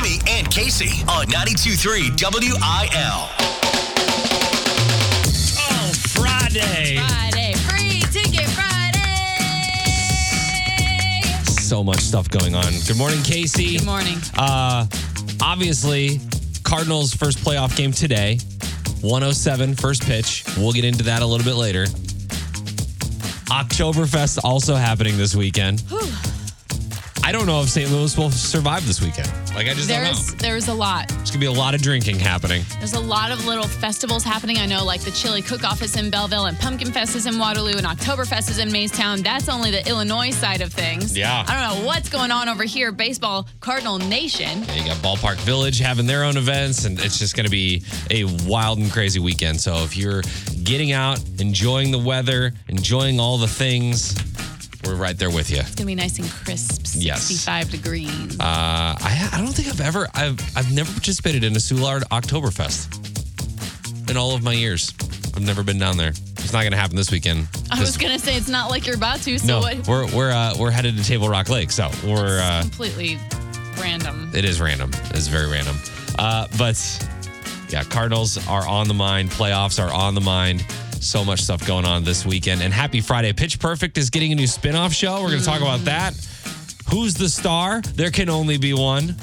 Remy and Casey on 92.3 WIL. Oh, Friday. Friday, free ticket Friday. So much stuff going on. Good morning, Casey. Good morning. Uh, obviously, Cardinals' first playoff game today. 107 first pitch. We'll get into that a little bit later. Oktoberfest also happening this weekend. I don't know if St. Louis will survive this weekend. Like, I just don't There's know. there's a lot. There's going to be a lot of drinking happening. There's a lot of little festivals happening. I know, like the Chili Cook-Off is in Belleville, and Pumpkin Fest is in Waterloo, and Oktoberfest is in Maeystown. That's only the Illinois side of things. Yeah. I don't know what's going on over here, baseball Cardinal Nation. You got Ballpark Village having their own events, and it's just going to be a wild and crazy weekend. So if you're getting out, enjoying the weather, enjoying all the things, we're right there with you. It's gonna be nice and crisp, Yes. 65 degrees. Uh, I, I don't think I've ever I've I've never participated in a Soulard Oktoberfest in all of my years. I've never been down there. It's not to happen this weekend. I was gonna say it's not like you're about to. So no, what? we're we're uh, we're headed to Table Rock Lake, so we're uh, completely random. it is random. It's very random. Uh, but yeah, Cardinals are on the mind. Playoffs are on the mind. So much stuff going on this weekend. And happy Friday. Pitch Perfect is getting a new spin-off show. We're going to talk about that. Who's the star? There can only be one.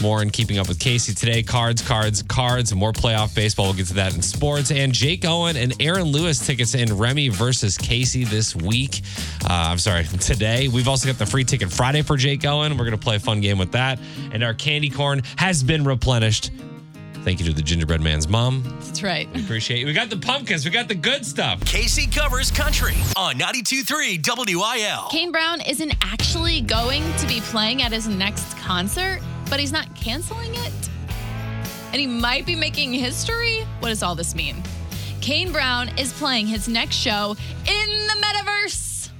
More in keeping up with Casey today. Cards, cards, cards, more playoff baseball. We'll get to that in sports. And Jake Owen and Aaron Lewis tickets in Remy versus Casey this week. Uh, I'm sorry, today. We've also got the free ticket Friday for Jake Owen. We're going to play a fun game with that. And our candy corn has been replenished. Thank you to the gingerbread man's mom. That's right. We appreciate it. We got the pumpkins. We got the good stuff. Casey covers country on 92.3 WIL. Kane Brown isn't actually going to be playing at his next concert, but he's not canceling it. And he might be making history. What does all this mean? Kane Brown is playing his next show in the metaverse.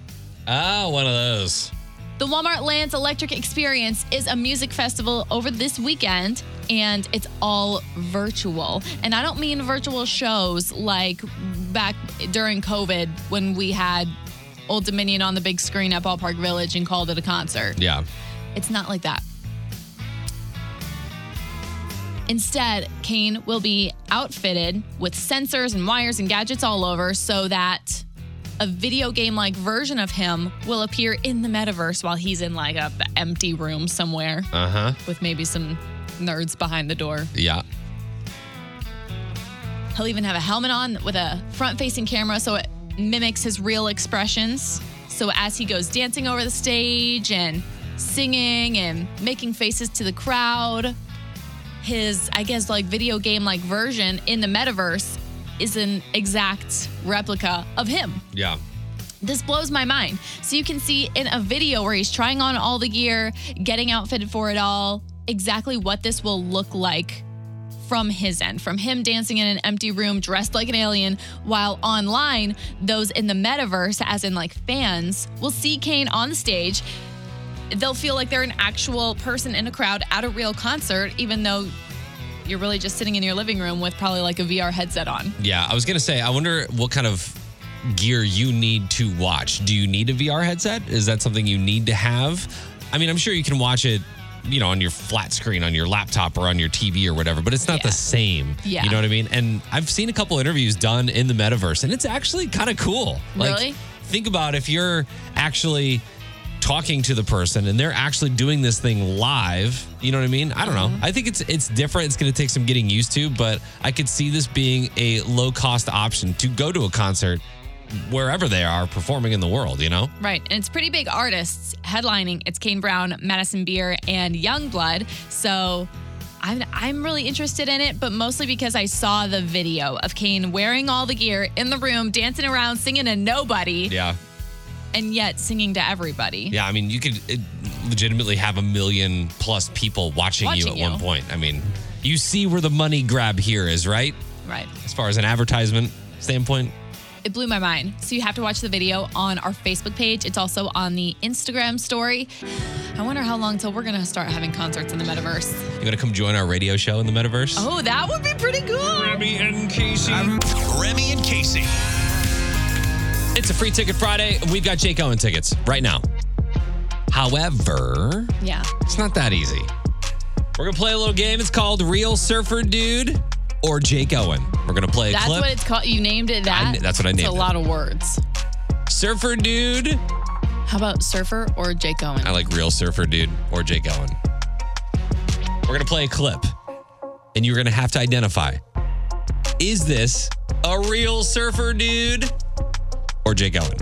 Ah, one of those. The Walmart Lands Electric Experience is a music festival over this weekend, and it's all virtual. And I don't mean virtual shows like back during COVID when we had Old Dominion on the big screen at Ballpark Village and called it a concert. Yeah. It's not like that. Instead, Kane will be outfitted with sensors and wires and gadgets all over so that a video game like version of him will appear in the metaverse while he's in like a empty room somewhere Uh huh. with maybe some nerds behind the door. Yeah. He'll even have a helmet on with a front facing camera so it mimics his real expressions. So as he goes dancing over the stage and singing and making faces to the crowd, his, I guess, like video game like version in the metaverse is an exact replica of him. Yeah. This blows my mind. So you can see in a video where he's trying on all the gear, getting outfitted for it all, exactly what this will look like from his end, from him dancing in an empty room dressed like an alien, while online, those in the metaverse, as in like fans, will see Kane on the stage. They'll feel like they're an actual person in a crowd at a real concert, even though you're really just sitting in your living room with probably like a VR headset on. Yeah, I was gonna say, I wonder what kind of gear you need to watch. Do you need a VR headset? Is that something you need to have? I mean, I'm sure you can watch it, you know, on your flat screen, on your laptop, or on your TV or whatever, but it's not Yeah. the same. Yeah. You know what I mean? And I've seen a couple interviews done in the metaverse, and it's actually kind of cool. Really? Think about if you're actually talking to the person and they're actually doing this thing live you know what i mean i don't know mm-hmm. i think it's it's different it's going to take some getting used to but i could see this being a low cost option to go to a concert wherever they are performing in the world you know Right. And it's pretty big artists headlining. It's Kane Brown, Madison Beer, and Yungblud. So I'm, I'm really interested in it, but mostly because I saw the video of Kane wearing all the gear in the room, dancing around, singing to nobody, yeah and yet singing to everybody. yeah i mean you could legitimately have a million plus people watching, you at you. one point i mean you see where the money grab here is right Right. as far as an advertisement standpoint It blew my mind. So you have to watch the video on our Facebook page. It's also on the Instagram story. I wonder how long till we're going to start having concerts in the metaverse. you gonna come join our radio show in the metaverse Oh, that would be pretty cool. Remy and Casey. Remy and Casey. It's a free ticket Friday. We've got Jake Owen tickets right now. However, Yeah. it's not that easy. We're to play a little game. It's called Real Surfer Dude or Jake Owen. We're to play a That's clip. what it's called. You named it that. I- that's what I named. It's a it. lot of words. Surfer Dude. How about surfer or Jake Owen? I like Real Surfer Dude or Jake Owen. We're to play a clip, and you're to have to identify is this a real surfer dude or Jake Owen?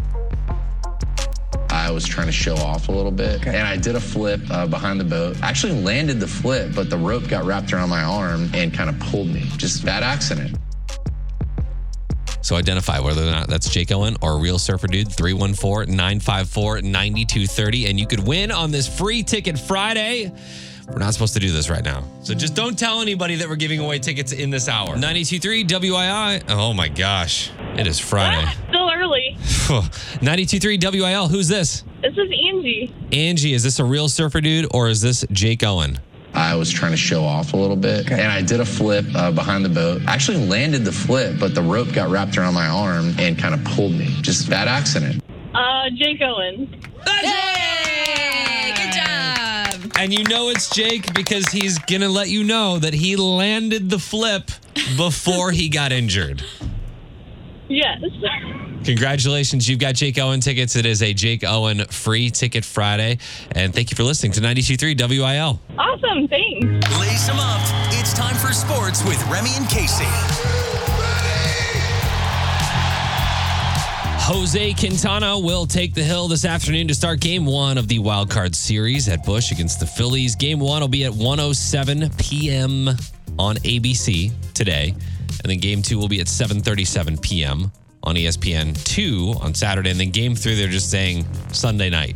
I was trying to show off a little bit, and I did a flip uh, behind the boat. I actually landed the flip, but the rope got wrapped around my arm and kind of pulled me. Just bad accident. So identify whether or not that's Jake Owen or a real surfer dude. 314 954 9230. And you could win on this free ticket Friday. We're not supposed to do this right now. So just don't tell anybody that we're giving away tickets in this hour. 923 WIL. Oh my gosh. It is Friday. Still early. 923 WIL. Who's this? This is Angie. Angie, is this a real surfer dude or is this Jake Owen? I was trying to show off a little bit, and I did a flip uh, behind the boat. I actually landed the flip, but the rope got wrapped around my arm and kind of pulled me. Just bad accident. Uh, Jake Owen. Hey, good job. And you know it's Jake because he's going to let you know that he landed the flip before he got injured. Yes. Congratulations, you've got Jake Owen tickets. It is a Jake Owen free ticket Friday. And thank you for listening to 92.3 WIL. Awesome. Thanks. Lace them up. It's time for sports with Remy and Casey. Jose Quintana will take the hill this afternoon to start game one of the wild card series at Busch against the Phillies. Game one will be at 107 p.m. on ABC today. And then game two will be at 7:37 p.m. on ESPN 2 on Saturday. And then game three, they're just saying Sunday night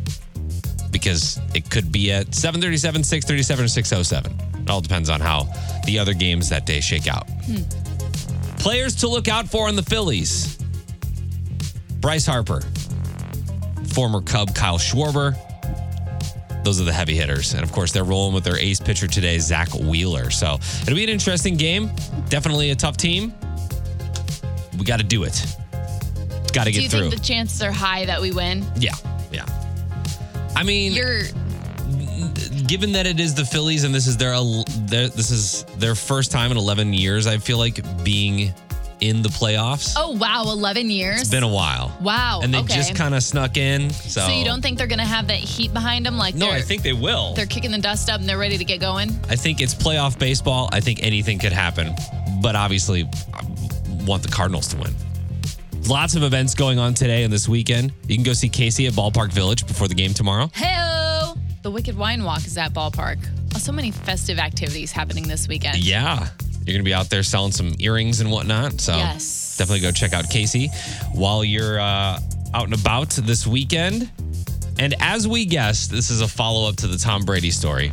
because it could be at 7:37, 6:37, or 6:07. It all depends on how the other games that day shake out. Players to look out for in the Phillies. Bryce Harper, former Cub Kyle Schwarber. Those are the heavy hitters. And of course, they're rolling with their ace pitcher today, Zack Wheeler. So it'll be an interesting game. Definitely a tough team. We got to do it. Got to get Do you through. think the chances are high that we win? yeah. Yeah. I mean, You're given that it is the Phillies and this is their, their this is their first time in 11 years, I feel like being in the playoffs. oh wow, eleven years. It's been a while. wow. And they okay. just kind of snuck in. So, So you don't think they're gonna have that heat behind them? Like No, I think they will. they're kicking the dust up and they're ready to get going. I think it's playoff baseball. I think anything could happen. But obviously, I want the Cardinals to win. Lots of events going on today and this weekend. You can go see Casey at Ballpark Village before the game tomorrow. Hey, the Wicked Wine Walk is at Ballpark. Oh, so many festive activities happening this weekend. Yeah. You're going to be out there selling some earrings and whatnot. So Yes. definitely go check out Casey while you're uh, out and about this weekend. And as we guessed, this is a follow up to the Tom Brady story.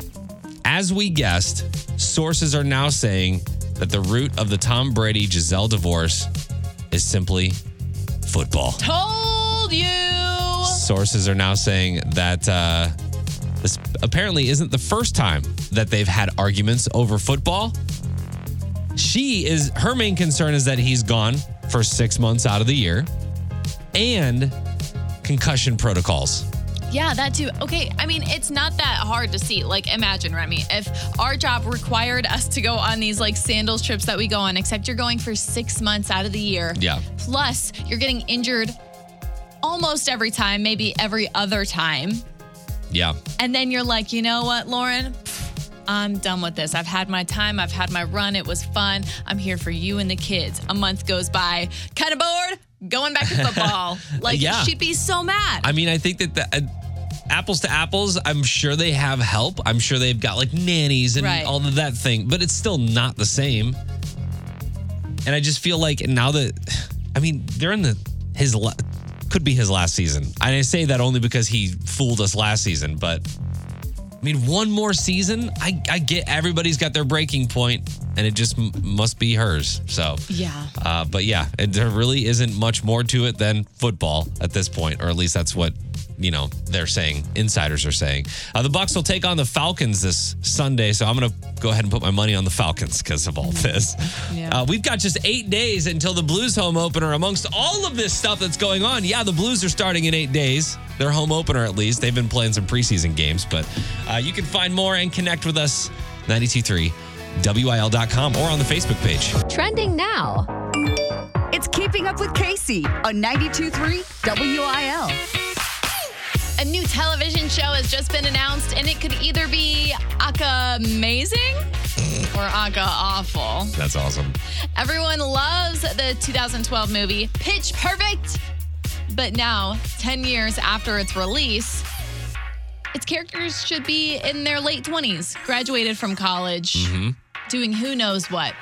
As we guessed, sources are now saying that the root of the Tom Brady Gisele divorce is simply football. Told you. Sources are now saying that uh, this apparently isn't the first time that they've had arguments over football. She is her main concern is that he's gone for six months out of the year and concussion protocols. Yeah, that too. Okay, I mean, it's not that hard to see. Like, imagine, Remy, if our job required us to go on these like sandals trips that we go on, except you're going for six months out of the year. Yeah. Plus, you're getting injured almost every time, maybe every other time. Yeah. And then you're like, you know what, Lauren? I'm done with this. I've had my time. I've had my run. It was fun. I'm here for you and the kids. A month goes by. Kind of bored. Going back to football. Like, Yeah. she'd be so mad. I mean, I think that the, uh, apples to apples, I'm sure they have help. I'm sure they've got like nannies and Right. all of that thing, but it's still not the same. And I just feel like now that, I mean, they're in the, his, could be his last season. And I say that only because he fooled us last season, but I mean, one more season, I, I get everybody's got their breaking point and it just m- must be hers. So, yeah. uh, but yeah, it, there really isn't much more to it than football at this point, or at least that's what you know they're saying. Insiders are saying uh, the Bucks will take on the Falcons this Sunday, so I'm going to go ahead and put my money on the Falcons because of all this. Yeah. Uh, we've got just eight days until the Blues home opener. Amongst all of this stuff that's going on, yeah, the Blues are starting in eight days. Their home opener, at least. They've been playing some preseason games, but uh, you can find more and connect with us 923 WIL.com or on the Facebook page. Trending now. It's Keeping Up with Casey on 92.3 WIL. A new television show has just been announced, and it could either be Aka amazing or Aka awful. That's awesome. Everyone loves the 2012 movie Pitch Perfect. But now, 10 years after its release, its characters should be in their late 20s, graduated from college, mm-hmm. doing who knows what.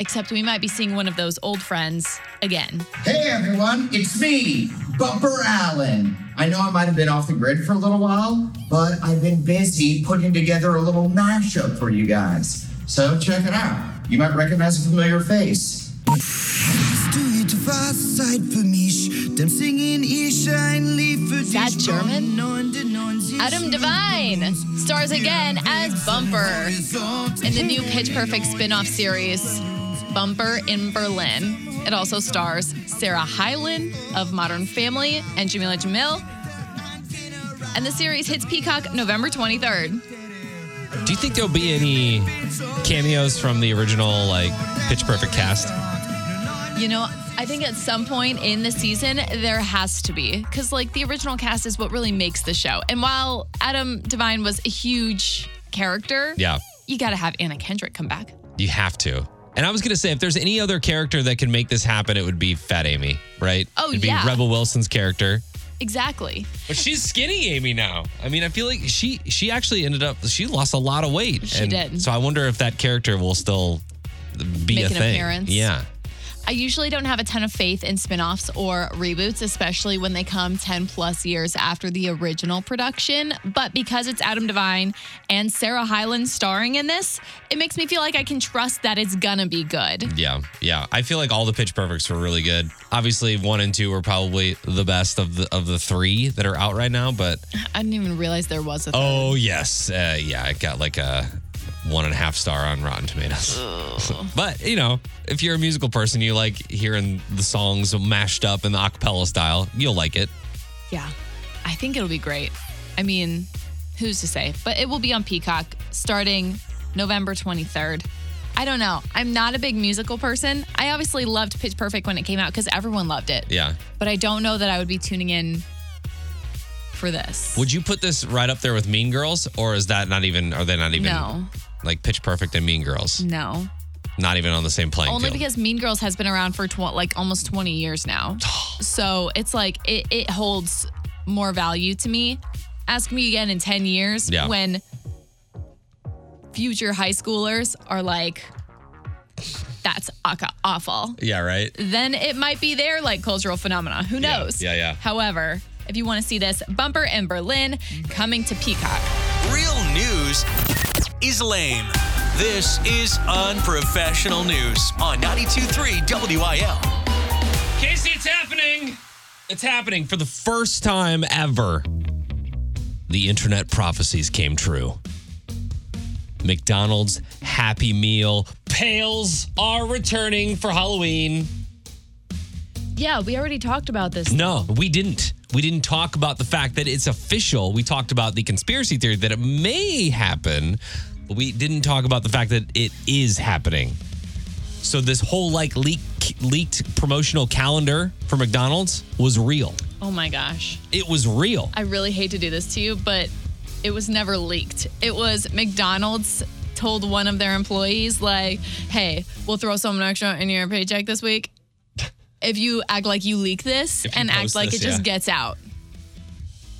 Except we might be seeing one of those old friends again. Hey everyone, it's me, Bumper Allen. I know I might have been off the grid for a little while, but I've been busy putting together a little mashup for you guys. So check it out. You might recognize a familiar face. Is that German? Adam Devine stars again as Bumper in the new Pitch Perfect spin off series, Bumper in Berlin. It also stars Sarah Hyland of Modern Family and Jameela Jamil. And the series hits Peacock November 23rd. Do you think there'll be any cameos from the original like Pitch Perfect cast? You know, I think at some point in the season, there has to be. Because, like, the original cast is what really makes the show. And while Adam Devine was a huge character, Yeah, you got to have Anna Kendrick come back. you have to. And I was gonna say, if there's any other character that can make this happen, it would be Fat Amy, right? Oh, It'd be. Rebel Wilson's character. Exactly. But she's skinny Amy now. I mean, I feel like she she actually ended up she lost a lot of weight. She and did. So I wonder if that character will still be Make a an thing. appearance. Yeah. I usually don't have a ton of faith in spin offs or reboots, especially when they come 10 plus years after the original production. But because it's Adam Devine and Sarah Hyland starring in this, it makes me feel like I can trust that it's gonna be good. Yeah, yeah. I feel like all the Pitch Perfects were really good. Obviously, one and two were probably the best of the of the three that are out right now. But I didn't even realize there was a third. oh yes, uh, yeah, I got like a one and a half star on Rotten Tomatoes. but you know, if you're a musical person, you like hearing the songs mashed up in the acapella style. You'll like it. Yeah, I think it'll be great. I mean, who's to say? But it will be on Peacock starting November 23rd. I don't know. I'm not a big musical person. I obviously loved Pitch Perfect when it came out because everyone loved it. Yeah. But I don't know that I would be tuning in for this. Would you put this right up there with Mean Girls, or is that not even? Are they not even No. Like Pitch Perfect and Mean Girls? No. Not even on the same playing Only field. because Mean Girls has been around for tw- like almost 20 years now. so it's like it, it holds more value to me. Ask me again in 10 years Yeah. when future high schoolers are like, that's aca- awful. yeah, right. Then it might be their like cultural phenomena. Who Yeah, knows? yeah, yeah. However, if you want to see this, Bumper in Berlin coming to Peacock. Real news is lame. This is unprofessional news on 92.3 WIL. Casey, it's happening. It's happening for the first time ever. The internet prophecies came true. McDonald's Happy Meal pails are returning for Halloween. Yeah, we already talked about this. No, we didn't. We didn't talk about the fact that it's official. We talked about the conspiracy theory that it may happen, but we didn't talk about the fact that it is happening. So this whole like leak, leaked promotional calendar for McDonald's was real. Oh my gosh. It was real. I really hate to do this to you, but it was never leaked. It was McDonald's told one of their employees, like, hey, we'll throw something extra in your paycheck this week. If you act like you leak this you and act like this, it just yeah. gets out.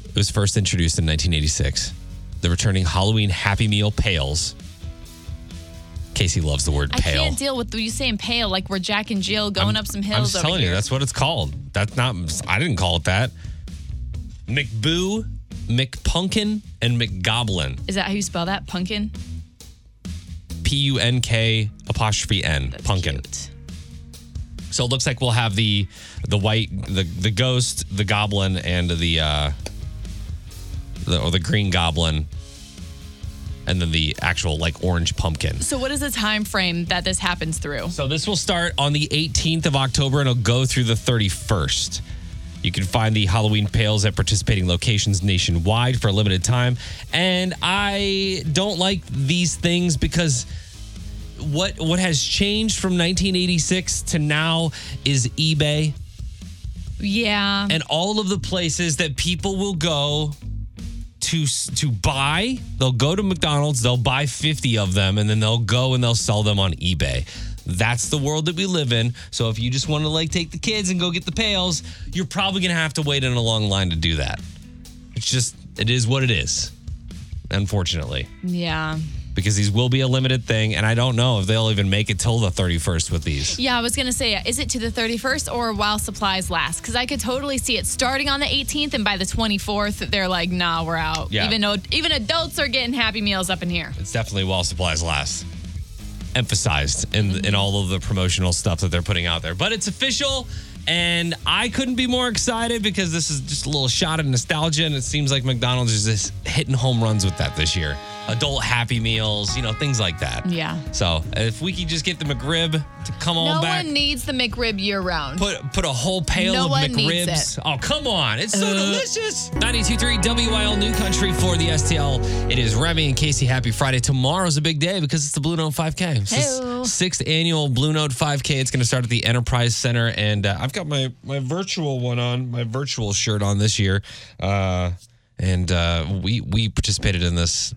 It was first introduced in 1986. The returning Halloween Happy Meal pails. Casey loves the word I pale. can't deal with you saying pale like we're Jack and Jill going up some hills. I'm just telling here. you, that's what it's called. That's not. I didn't call it that. McBoo, McPunk'n, and McGoblin. Is that how you spell that? Punkin. P U N K apostrophe N. That's Pumpkin. cute. So it looks like we'll have the the white the the ghost, the goblin, and the uh the or the green goblin, and then the actual like orange pumpkin. So what is the time frame that this happens through? So this will start on the 18th of October and it'll go through the 31st. You can find the Halloween pails at participating locations nationwide for a limited time. And I don't like these things because what what has changed from 1986 to now is eBay Yeah. and all of the places that people will go to to buy. They'll go to McDonald's, they'll buy 50 of them and then they'll go and they'll sell them on eBay. That's the world that we live in. So if you just want to like take the kids and go get the pails, you're probably going to have to wait in a long line to do that. It's just it is what it is. Unfortunately, yeah. Because these will be a limited thing and I don't know if they'll even make it till the 31st with these. Yeah, I was gonna say, is it to the 31st or while supplies last? Because I could totally see it starting on the 18th, and by the 24th, they're like, "Nah, we're out." Yeah. Even though even adults are getting Happy Meals up in here. It's definitely while supplies last. Emphasized in in all of the promotional stuff that they're putting out there. But it's official and I couldn't be more excited because this is just a little shot of nostalgia and it seems like McDonald's is just hitting home runs with that this year. Adult happy meals, you know, things like that. Yeah. So, if we could just get the McRib to come on back. No one needs the McRib year round. Put put a whole pail No of one needs McRibs. it. Oh, come on. It's so Uh. delicious. 92.3 WIL New Country for the STL. It is Remy and Casey. Happy Friday. Tomorrow's a big day because it's the Blue Note 5K. It's the sixth annual Blue Note 5K. It's going to start at the Enterprise Center. And uh, I've got my, my virtual one on, my virtual shirt on this year. Uh, and uh, we, we participated in this.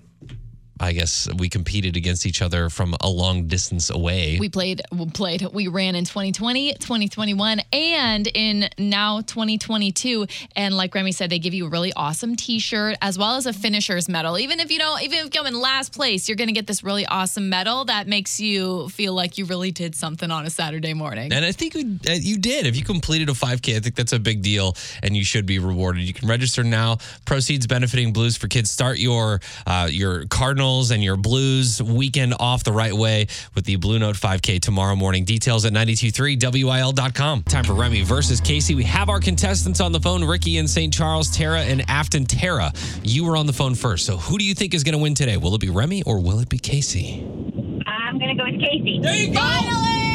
I guess we competed against each other from a long distance away. We played, we played, we ran in 2020, 2021, and in now 2022. And like Remy said, they give you a really awesome T-shirt as well as a finisher's medal. Even if you don't, even if you come in last place, you're gonna get this really awesome medal that makes you feel like you really did something on a Saturday morning. And I think we, uh, you did. If you completed a 5K, I think that's a big deal and you should be rewarded. You can register now. Proceeds benefiting Blues for Kids. Start your uh, your Cardinals and your Blues weekend off the right way with the Blue Note 5K tomorrow morning. Details at 923wil.com. Time for Remy versus Casey. We have our contestants on the phone Ricky in St. Charles, Tara and Afton. Tara, you were on the phone first. So who do you think is going to win today? Will it be Remy or will it be Casey? I'm going to go with Casey. There you go.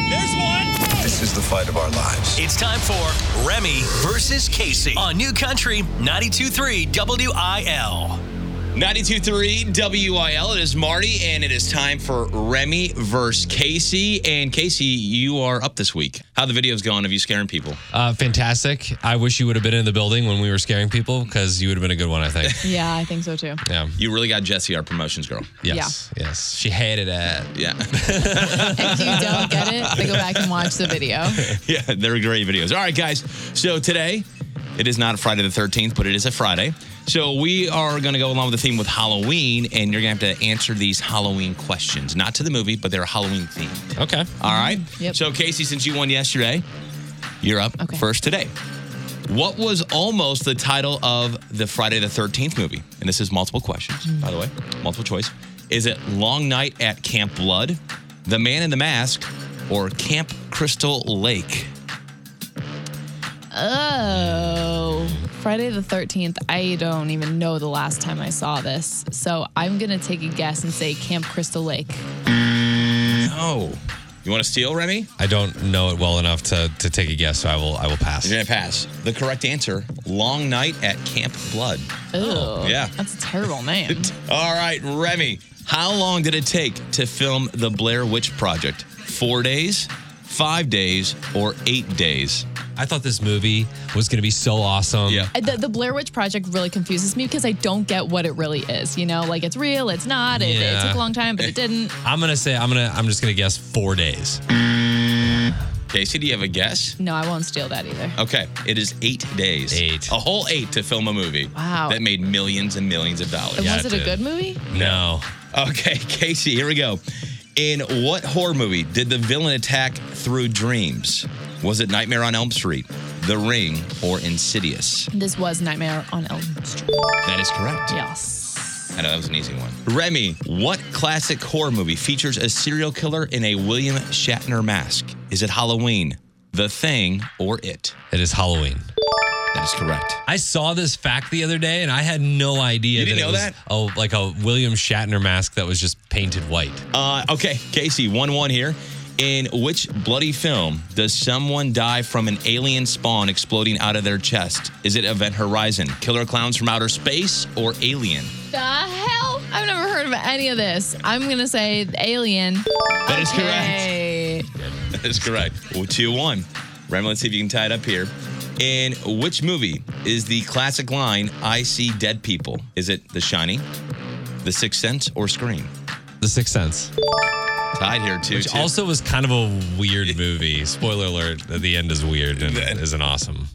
There's one. This is the fight of our lives. It's time for Remy versus Casey on New Country 92.3 WIL. 92.3 WIL. It is Marty, and it is time for Remy versus Casey. And Casey, you are up this week. How the videos going of you scaring people? Uh, fantastic. I wish you would have been in the building when we were scaring people because you would have been a good one, I think. yeah, I think so too. Yeah. You really got Jesse, our promotions girl. Yes. Yes. She hated it. Yeah. if you don't get it, then go back and watch the video. yeah, they're great videos. All right, guys. So today, it is not Friday the 13th, but it is a Friday. So we are going to go along with the theme with Halloween, and you're going to have to answer these Halloween questions. Not to the movie, but they're Halloween themed. Okay. All right. Mm-hmm. Yep. So Casey, since you won yesterday, you're up Okay. first today. What was almost the title of the Friday the 13th movie? And this is multiple questions, mm. by the way, multiple choice. Is it Long Night at Camp Blood, The Man in the Mask, or Camp Crystal Lake? Oh, Friday the 13th. I don't even know the last time I saw this. So I'm going to take a guess and say Camp Crystal Lake. No. You want to steal, Remy? I don't know it well enough to, to take a guess, so I will I will pass. You're going to pass. The correct answer Long Night at Camp Blood. Oh, yeah. That's a terrible name. All right, Remy. How long did it take to film the Blair Witch Project? Four days, five days, or eight days? I thought this movie was going to be so awesome. Yeah. The, the Blair Witch Project really confuses me because I don't get what it really is. You know, like it's real, it's not. It, it took a long time, but it didn't. I'm gonna say I'm gonna I'm just gonna guess four days. Casey, do you have a guess? No, I won't steal that either. Okay, it is eight days. Eight. A whole eight to film a movie. Wow. That made millions and millions of dollars. And Yeah, was it it a good movie? No. Okay, Casey, here we go. In what horror movie did the villain attack through dreams? Was it Nightmare on Elm Street, The Ring, or Insidious? This was Nightmare on Elm Street. That is correct. Yes. I know that was an easy one. Remy, what classic horror movie features a serial killer in a William Shatner mask? Is it Halloween, The Thing, or It? It is Halloween. That is correct. I saw this fact the other day and I had no idea You didn't that it was that? oh like a William Shatner mask that was just painted white. Uh, okay, Casey, 1 1 here. In which bloody film does someone die from an alien spawn exploding out of their chest? Is it Event Horizon, Killer Clowns from Outer Space, or Alien? The hell? I've never heard of any of this. I'm going to say Alien. That is correct. That is correct. Well, 2 1. Remy, let's see if you can tie it up here. In which movie is the classic line, I see dead people? Is it The Shining, The Sixth Sense, or Scream? The Sixth Sense. Tied here, 2 Which 2. also was kind of a weird movie. Spoiler alert, at the end is weird and isn't awesome.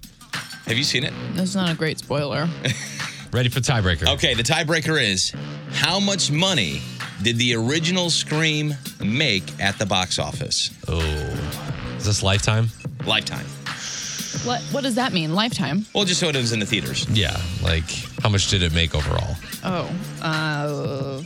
Have you seen it? That's not a great spoiler. Ready for tiebreaker. Okay, the tiebreaker is how much money did the original Scream make at the box office? Oh. Is this Lifetime? Lifetime. what What does that mean? Lifetime? Well, just so it was in the theaters. Yeah. Like, how much did it make overall? Oh. Uh,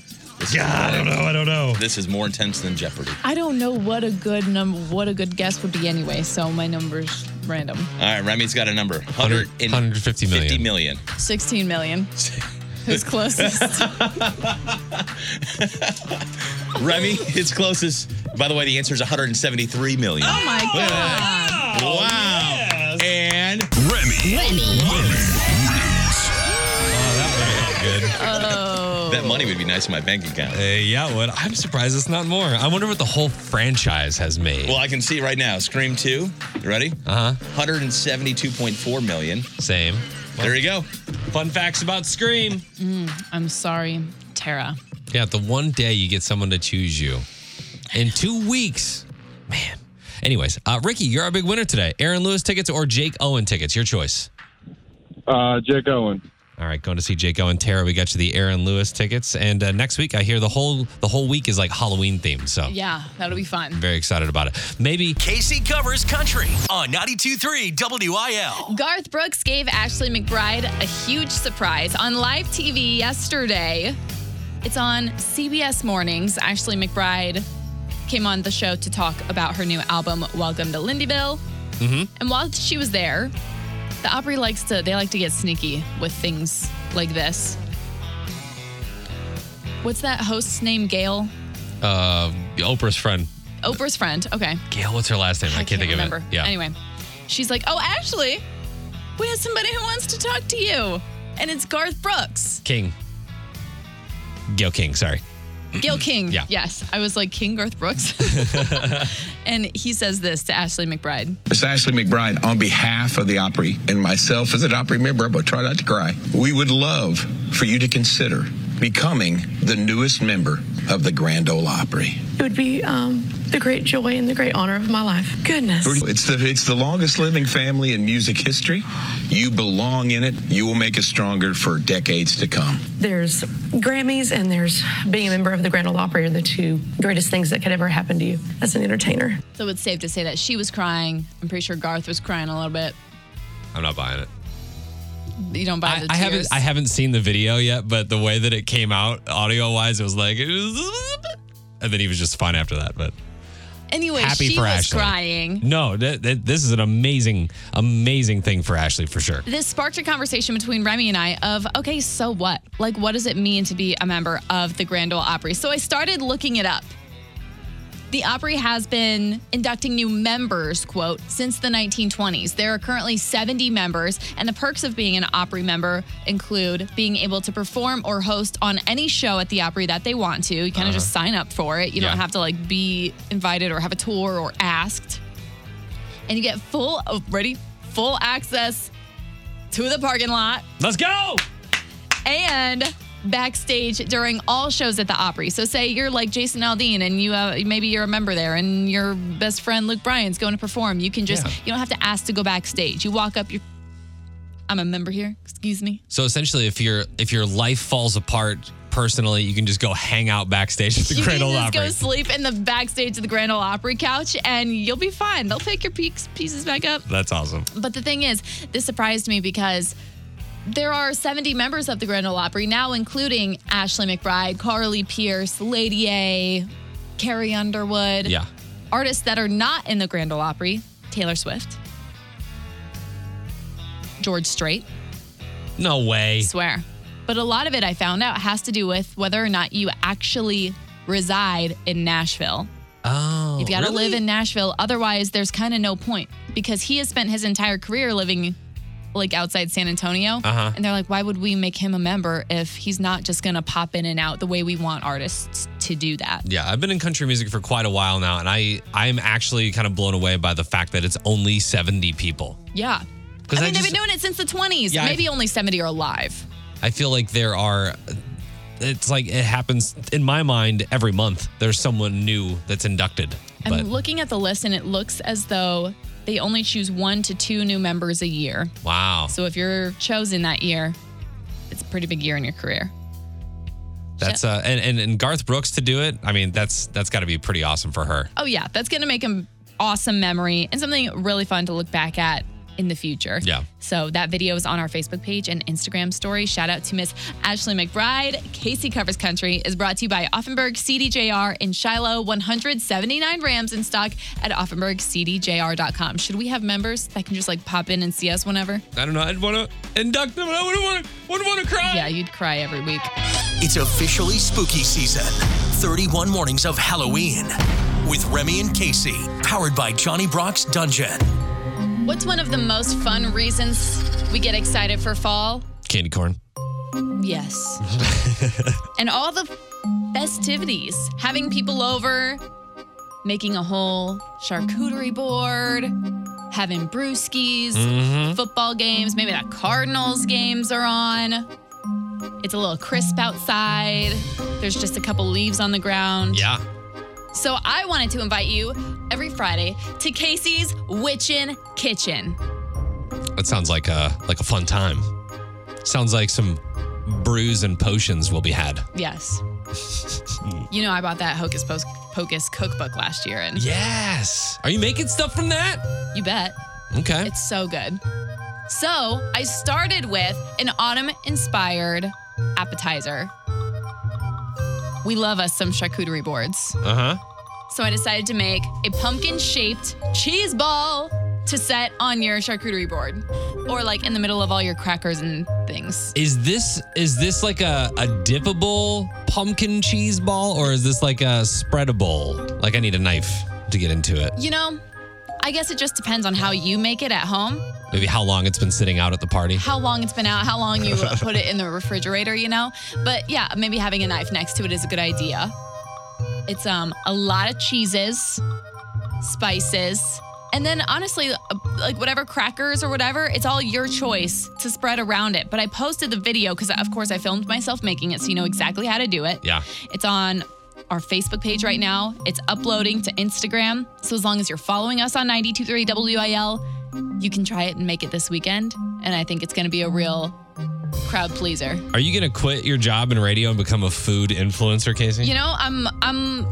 Yeah, I don't know. I don't know. This is more intense than Jeopardy. I don't know what a good number, what a good guess would be anyway. So my number's random. All right, Remy's got a number 100 150 million. 50 million. 16 million. Who's closest? Remy, it's closest. By the way, the answer is 173 million. oh my god. wow. Oh, and Remy. Oh, good. Oh. That money would be nice in my bank account. Uh, yeah, what? I'm surprised it's not more. I wonder what the whole franchise has made. Well, I can see right now. Scream 2. You ready? Uh huh. 172.4 million. Same. There you go. Fun facts about Scream. I'm sorry, Tara. Yeah, the one day you get someone to choose you in two weeks. Man. Anyways, uh, Ricky, you're our big winner today. Aaron Lewis tickets or Jake Owen tickets? Your choice. Uh, Jake Owen. All right, going to see Jake Owen. Tara, we got you the Aaron Lewis tickets, and uh, next week I hear the whole the whole week is like Halloween themed. So Yeah, that'll be fun. I'm very excited about it. Maybe Casey covers country on 92.3 WIL. Garth Brooks gave Ashley McBryde a huge surprise on live TV yesterday. It's on CBS Mornings. Ashley McBryde came on the show to talk about her new album, Welcome to Lindeville. Mm-hmm. And while she was there, the Opry likes to they like to get sneaky with things like this. What's that host's name? Gayle? uh, Oprah's friend Oprah's friend. Okay. Gayle. What's her last name? I, can't, think remember. of it. Yeah. Anyway, she's like, "Oh, Ashley, we have somebody who wants to talk to you, and it's Garth Brooks, King. Gayle King. Sorry. Gayle King." Yeah. Yes, I was like King Garth Brooks, and he says this to Ashley McBryde. Miss Ashley McBryde, on behalf of the Opry and myself as an Opry member, but try not to cry, we would love for you to consider becoming the newest member of the Grand Ole Opry. It would be um, the great joy and the great honor of my life. Goodness. It's the it's the longest living family in music history. You belong in it. You will make us stronger for decades to come. There's Grammys and there's being a member of the Grand Ole Opry are the two greatest things that could ever happen to you as an entertainer. So it's safe to say that she was crying. I'm pretty sure Garth was crying a little bit. I'm not buying it. You don't buy I, the I tears. haven't I haven't seen the video yet, but the way that it came out audio wise, it was like, and then he was just fine after that. But anyway, happy she for was Ashley. crying. no, th- th- this is an amazing, amazing thing for Ashley for sure. This sparked a conversation between Remy and I of, okay, so what? Like, what does it mean to be a member of the Grand Ole Opry? So I started looking it up. The Opry has been inducting new members, quote, since the 1920s. There are currently 70 members, and the perks of being an Opry member include being able to perform or host on any show at the Opry that they want to. You kind of just uh-huh. sign up for it. You Yeah. don't have to like be invited or have a tour or asked. And you get full, oh, ready? Full access to the parking lot Let's go. and backstage during all shows at the Opry. So say you're like Jason Aldean and you uh, maybe you're a member there and your best friend Luke Bryan's going to perform. You can just Yeah. you don't have to ask to go backstage. You walk up. you're I'm a member here. Excuse me. So essentially, if your if your life falls apart personally, you can just go hang out backstage at the you Grand can Ole just Opry. go sleep in the backstage of the Grand Ole Opry couch and you'll be fine. They'll pick your pieces back up. That's awesome. But the thing is, this surprised me because there are 70 members of the Grand Ole Opry now, including Ashley McBryde, Carly Pearce, Lady A, Carrie Underwood. Yeah. Artists that are not in the Grand Ole Opry, Taylor Swift, George Strait, No way. swear. But a lot of it I found out has to do with whether or not you actually reside in Nashville. Oh. You've got to really? live in Nashville. Otherwise, there's kind of no point because he has spent his entire career living like outside San Antonio. Uh-huh. And they're like, why would we make him a member if he's not just going to pop in and out the way we want artists to do that? Yeah, I've been in country music for quite a while now, and I I'm actually kind of blown away by the fact that it's only 70 people. Yeah. I I mean, just- they've been doing it since the 20s. Yeah, I- Maybe only 70 are alive. I feel like there are. It's like it happens in my mind every month. There's someone new that's inducted. I'm But looking at the list and it looks as though they only choose one to two new members a year. wow, So if you're chosen that year, it's a pretty big year in your career. that's uh, and, and and Garth Brooks to do it. I mean, that's that's got to be pretty awesome for her. Oh, yeah, that's going to make an awesome memory and something really fun to look back at in the future. Yeah. So that video is on our Facebook page and Instagram story. Shout out to Miss Ashley McBryde. Casey Covers Country is brought to you by Auffenberg CDJR in Shiloh. 179 Rams in stock at AuffenbergCDJR.com. Should we have members that can just like pop in and see us whenever? I don't know. I'd want to induct them, I wouldn't want to. Wouldn't want to cry. Yeah, you'd cry every week. It's officially spooky season. 31 mornings of Halloween with Remy and Casey, powered by Johnny Brock's Dungeon. What's one of the most fun reasons we get excited for fall? Candy corn. Yes. and all the festivities, having people over, making a whole charcuterie board, having brewskis, Mhm. football games, maybe that Cardinals games are on. It's a little crisp outside. There's just a couple leaves on the ground. Yeah. So I wanted to invite you every Friday to Casey's Witchin' Kitchen. That sounds like a like a fun time. Sounds like some brews and potions will be had. Yes. you know, I bought that Hocus Pocus cookbook last year, and Yes. Are you making stuff from that? you bet. Okay. It's so good. So I started with an autumn inspired appetizer. We love us some charcuterie boards. Uh huh. So I decided to make a pumpkin shaped cheese ball to set on your charcuterie board or like in the middle of all your crackers and things. Is this is this like a, a dippable pumpkin cheese ball or is this like a spreadable? Like I need a knife to get into it. You know, I guess it just depends on how you make it at home, Maybe how long it's been sitting out at the party. how long it's been out, how long you put it in the refrigerator, you know? But yeah, maybe having a knife next to it is a good idea. It's um a lot of cheeses, spices, and then honestly, uh, like whatever crackers or whatever, it's all your choice to spread around it. But I posted the video because, of course, I filmed myself making it so you know exactly how to do it. Yeah. It's on our Facebook page right now. It's uploading to Instagram. So as long as you're following us on 923 WIL, you can try it and make it this weekend. And I think it's going to be a real crowd pleaser. Are you gonna quit your job in radio and become a food influencer, Casey? You know, I'm I'm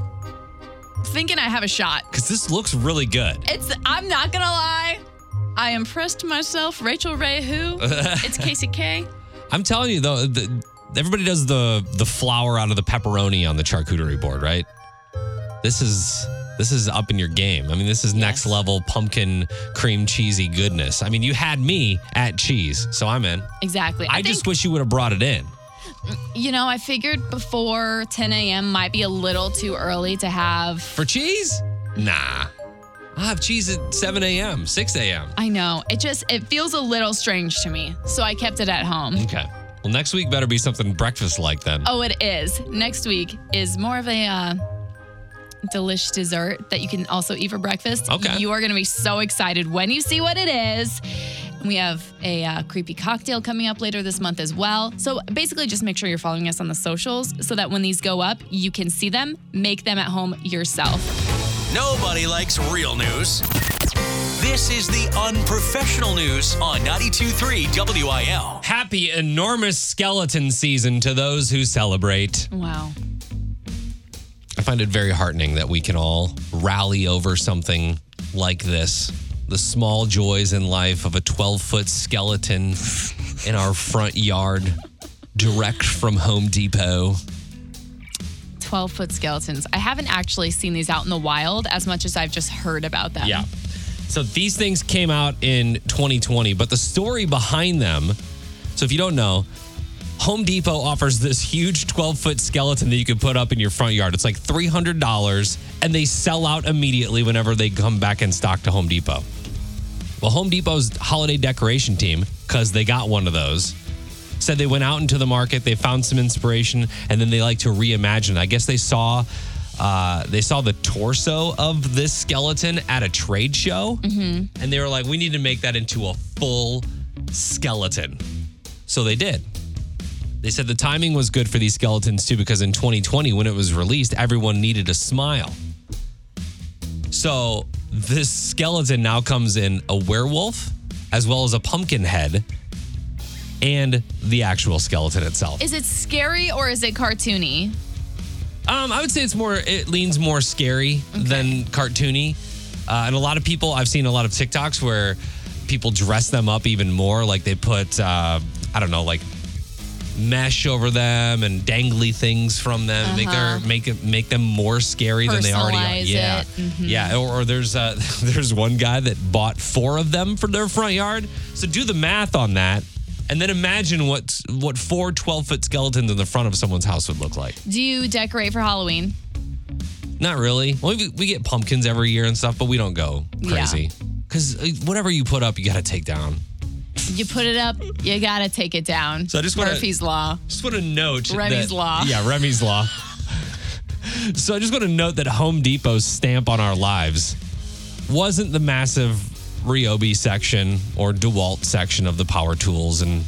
thinking I have a shot. Because this looks really good. It's I'm not gonna lie. I impressed myself. Rachael Ray who? it's Casey K. I'm telling you though, the, everybody does the the flour out of the pepperoni on the charcuterie board, right? This is this is up in your game. I mean, this is next level pumpkin cream cheesy goodness. I mean, you had me at cheese, so I'm in. Exactly. I, just wish you would have brought it in. You know, I figured before 10 a.m. might be a little too early to have. For cheese? Nah. I'll have cheese at 7 a.m., 6 a.m. I know. It just it feels a little strange to me. So I kept it at home. Okay. Well, next week better be something breakfast like then. Oh, it is. Next week is more of a uh, delish dessert that you can also eat for breakfast. Okay. You are going to be so excited when you see what it is. We have a uh, creepy cocktail coming up later this month as well. So basically, just make sure you're following us on the socials so that when these go up, you can see them, make them at home yourself. Nobody likes real news. This is the unprofessional news on 92.3 WIL. Happy enormous skeleton season to those who celebrate. Wow. I find it very heartening that we can all rally over something like this. The small joys in life of a 12 foot skeleton in our front yard, direct from Home Depot. 12 foot skeletons. I haven't actually seen these out in the wild as much as I've just heard about them. Yeah. So these things came out in 2020, but the story behind them. So if you don't know, Home Depot offers this huge 12 foot skeleton that you can put up in your front yard. It's like $300 and they sell out immediately whenever they come back in stock to Home Depot. Well, Home Depot's holiday decoration team, because they got one of those, said they went out into the market, they found some inspiration, and then they like to reimagine. I guess they saw uh, they saw the torso of this skeleton at a trade show, and they were like, "We need to make that into a full skeleton." So they did. They said the timing was good for these skeletons too, because in 2020, when it was released, everyone needed a smile. So this skeleton now comes in a werewolf, as well as a pumpkin head, and the actual skeleton itself. Is it scary or is it cartoony? Um, I would say it's more. It leans more scary than cartoony, uh, and a lot of people. I've seen a lot of TikToks where people dress them up even more. Like they put, uh, I don't know, like mesh over them and dangly things from them. Make Uh-huh. make it make them more scary than they already are. Yeah. Mhm. yeah. Or, or there's uh, there's one guy that bought four of them for their front yard. So do the math on that. And then imagine what what four 12 foot skeletons in the front of someone's house would look like. Do you decorate for Halloween? Not really. Well, we, we get pumpkins every year and stuff, but we don't go crazy. Because uh, whatever you put up, you got to take down. You put it up, you gotta take it down. So I just wanna- Murphy's Law. Just want to note Remy's that- Law. Yeah, Remy's Law. so I just want to note that Home Depot's stamp on our lives wasn't the massive Ryobi section or DeWalt section of the power tools and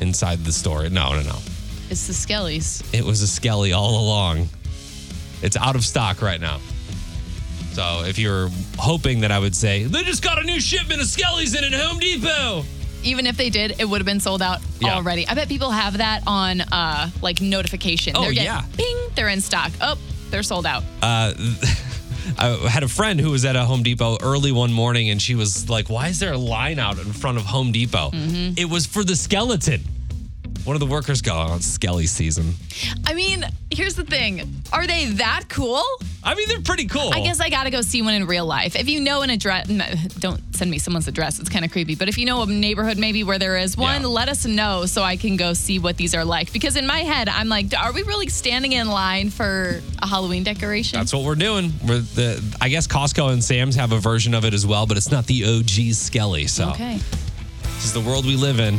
inside the store. No, no, no. It's the Skellies. It was a Skelly all along. It's out of stock right now. So if you're hoping that I would say, they just got a new shipment of Skellies in at Home Depot. Even if they did, it would have been sold out Yeah. already. I bet people have that on uh like notification. Oh, they're getting yeah. bing, they're in stock. Oh, they're sold out. Uh, I had a friend who was at a Home Depot early one morning and she was like, Why is there a line out in front of Home Depot? Mm-hmm. It was for the skeleton. One of the workers go, on Skelly season. I mean, here's the thing. Are they that cool? I mean, they're pretty cool. I guess I gotta go see one in real life. If you know an address, no, don't send me someone's address. It's kind of creepy. But if you know a neighborhood maybe where there is one, Yeah. let us know so I can go see what these are like. Because in my head, I'm like, are we really standing in line for a Halloween decoration? That's what we're doing. We're the, I guess Costco and Sam's have a version of it as well, but it's not the OG Skelly. So okay. this is the world we live in.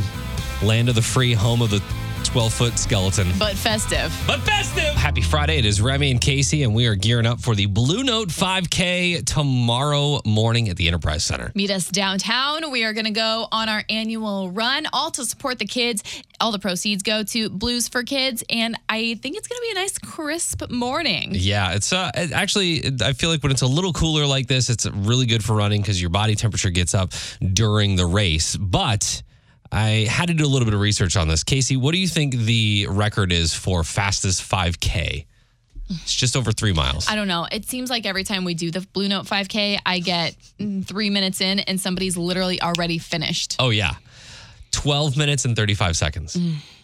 Land of the free, home of the 12 foot skeleton. But festive. But festive. Happy Friday. It is Remy and Casey, and we are gearing up for the Blue Note 5K tomorrow morning at the Enterprise Center. Meet us downtown. We are going to go on our annual run, all to support the kids. All the proceeds go to Blues for Kids, and I think it's going to be a nice, crisp morning. Yeah, it's uh, it- actually, I feel like when it's a little cooler like this, it's really good for running because your body temperature gets up during the race. But I had to do a little bit of research on this. Casey, what do you think the record is for fastest 5K? It's just over three miles. I don't know. It seems like every time we do the Blue Note 5K, I get mm, three minutes in and somebody's literally already finished. Oh, yeah. 12 minutes and 35 seconds.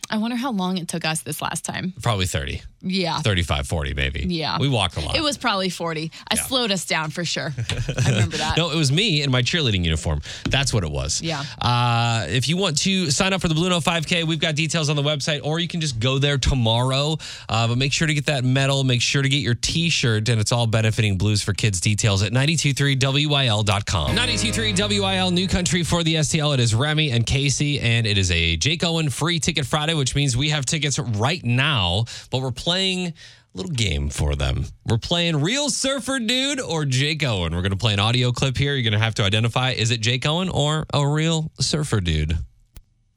I wonder how long it took us this last time. Probably 30, Yeah. 35, 40 maybe. Yeah. We walk a lot. It was probably 40. I slowed us down for sure. I remember that. No, it was me in my cheerleading uniform. That's what it was. Yeah. Uh, if you want to sign up for the Blue Note 5K, we've got details on the website, or you can just go there tomorrow. Uh, but make sure to get that medal. Make sure to get your T-shirt, and it's all benefiting Blues for Kids. Details at 923wil.com. 923 WIL New Country for the STL. It is Remy and Casey, and it is a Jake Owen free ticket Friday, which means we have tickets right now. But we're playing a little game for them. We're playing Real Surfer Dude or Jake Owen. We're going to play an audio clip here. You're going to have to identify is it Jake Owen or a real surfer dude?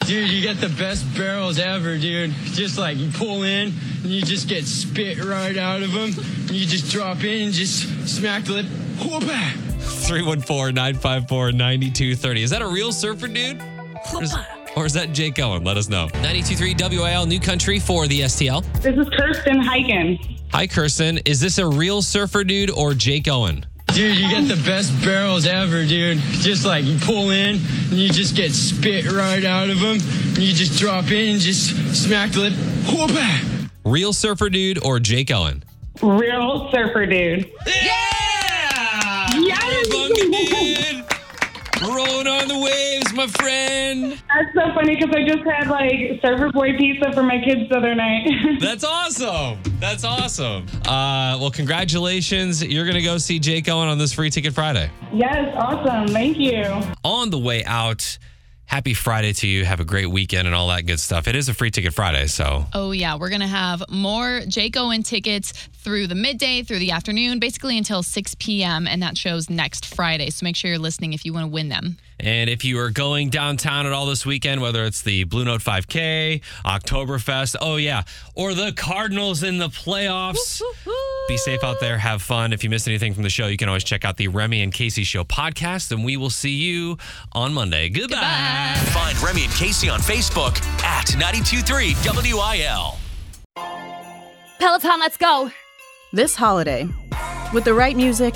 Dude, you get the best barrels ever, dude. Just like you pull in and you just get spit right out of them. You just drop in and just smack the lip. Whoop-ah. 314 954 9230. Is that a real surfer dude? Or is, or is that Jake Owen? Let us know. 923 WIL New Country for the STL. This is Kirsten Hiken. Hi, Kirsten. Is this a real surfer dude or Jake Owen? Dude, you get the best barrels ever, dude. Just like you pull in and you just get spit right out of them. You just drop in and just smack the lip. Whoop-ah. Real surfer dude or Jake Owen? Real surfer dude. Bunga dude. My my friend. That's so funny because I just had like surfer boy pizza for my kids the other night. That's awesome. That's awesome. Uh, well, congratulations. You're going to go see Jake Owen on this Free Ticket Friday. yes, awesome. Thank you. On the way out, happy Friday to you. Have a great weekend and all that good stuff. It is a Free Ticket Friday, so Oh, yeah. We're going to have more Jake Owen tickets through the midday, through the afternoon, basically until 6 p.m. And that shows next Friday. So make sure you're listening if you want to win them. And if you are going downtown at all this weekend, whether it's the Blue Note 5K, Oktoberfest, oh yeah, or the Cardinals in the playoffs, be safe out there, have fun. If you missed anything from the show, you can always check out the Remy and Casey Show podcast, and we will see you on Monday. Goodbye. Find Remy and Casey on Facebook at 923 WIL. Peloton, let's go. This holiday, with the right music